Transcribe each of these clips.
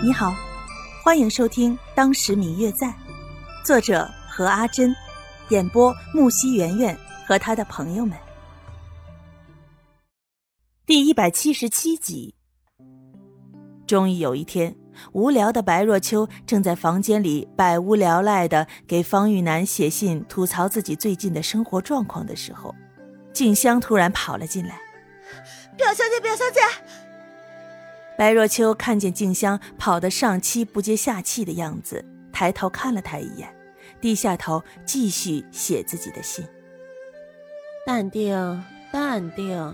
你好，欢迎收听《当时明月在》，作者何阿珍，演播木西圆圆和他的朋友们。第一百七十七集。终于有一天，无聊的白若秋正在房间里百无聊赖的给方玉楠写信，吐槽自己最近的生活状况的时候，静香突然跑了进来：“表小姐，表小姐！”白若秋看见静香跑得上气不接下气的样子，抬头看了她一眼，低下头继续写自己的信。淡定，淡定。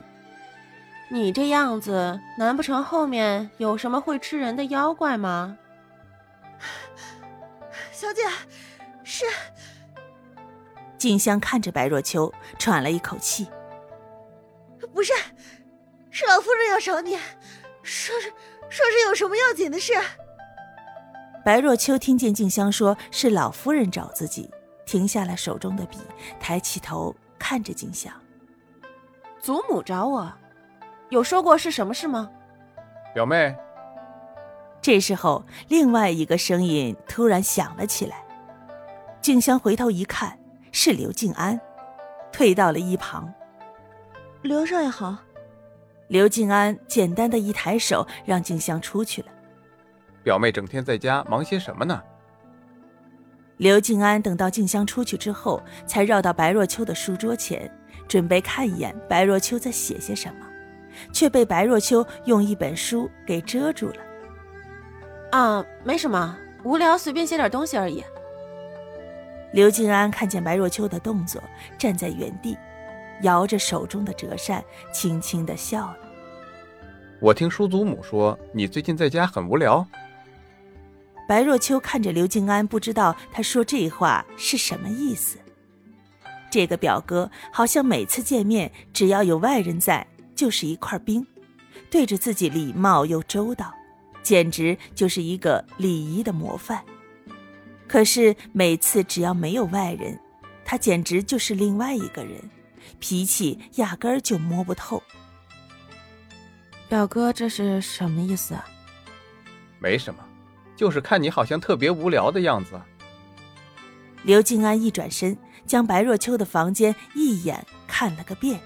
你这样子，难不成后面有什么会吃人的妖怪吗？小姐，是。静香看着白若秋，喘了一口气。不是，是老夫人要找你。说是说是有什么要紧的事。白若秋听见静香说是老夫人找自己，停下了手中的笔，抬起头看着静香。祖母找我，有说过是什么事吗？表妹。这时候，另外一个声音突然响了起来。静香回头一看，是刘静安，退到了一旁。刘少爷好。刘静安简单的一抬手，让静香出去了。表妹整天在家忙些什么呢？刘静安等到静香出去之后，才绕到白若秋的书桌前，准备看一眼白若秋在写些什么，却被白若秋用一本书给遮住了。啊，没什么，无聊，随便写点东西而已。刘静安看见白若秋的动作，站在原地。摇着手中的折扇，轻轻的笑了。我听叔祖母说，你最近在家很无聊。白若秋看着刘静安，不知道他说这话是什么意思。这个表哥好像每次见面，只要有外人在，就是一块冰，对着自己礼貌又周到，简直就是一个礼仪的模范。可是每次只要没有外人，他简直就是另外一个人。脾气压根儿就摸不透，表哥这是什么意思啊？没什么，就是看你好像特别无聊的样子。刘静安一转身，将白若秋的房间一眼看了个遍，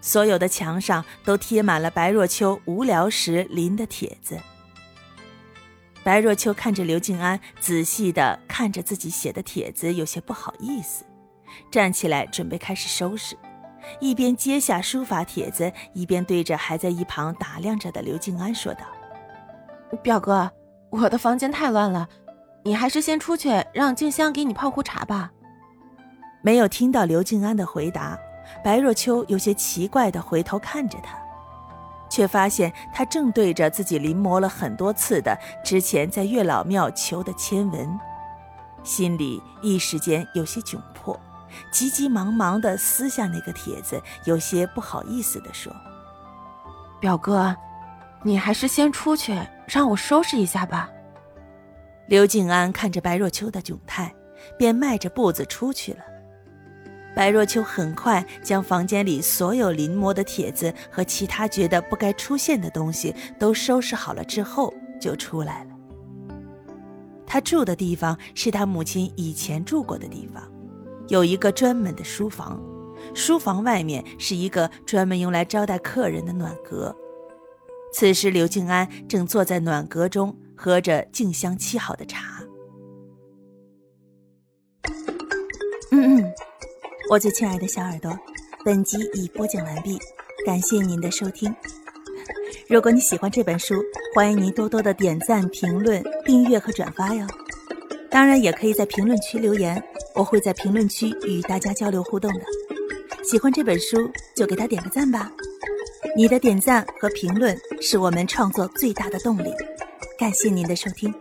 所有的墙上都贴满了白若秋无聊时临的帖子。白若秋看着刘静安仔细的看着自己写的帖子，有些不好意思。站起来，准备开始收拾，一边接下书法帖子，一边对着还在一旁打量着的刘静安说道：“表哥，我的房间太乱了，你还是先出去，让静香给你泡壶茶吧。”没有听到刘静安的回答，白若秋有些奇怪的回头看着他，却发现他正对着自己临摹了很多次的之前在月老庙求的签文，心里一时间有些窘迫。急急忙忙的撕下那个帖子，有些不好意思的说：“表哥，你还是先出去，让我收拾一下吧。”刘静安看着白若秋的窘态，便迈着步子出去了。白若秋很快将房间里所有临摹的帖子和其他觉得不该出现的东西都收拾好了之后，就出来了。他住的地方是他母亲以前住过的地方。有一个专门的书房，书房外面是一个专门用来招待客人的暖阁。此时，刘静安正坐在暖阁中，喝着静香沏好的茶。嗯嗯，我最亲爱的小耳朵，本集已播讲完毕，感谢您的收听。如果你喜欢这本书，欢迎您多多的点赞、评论、订阅和转发哟。当然，也可以在评论区留言。我会在评论区与大家交流互动的。喜欢这本书就给它点个赞吧，你的点赞和评论是我们创作最大的动力。感谢您的收听。